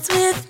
dance with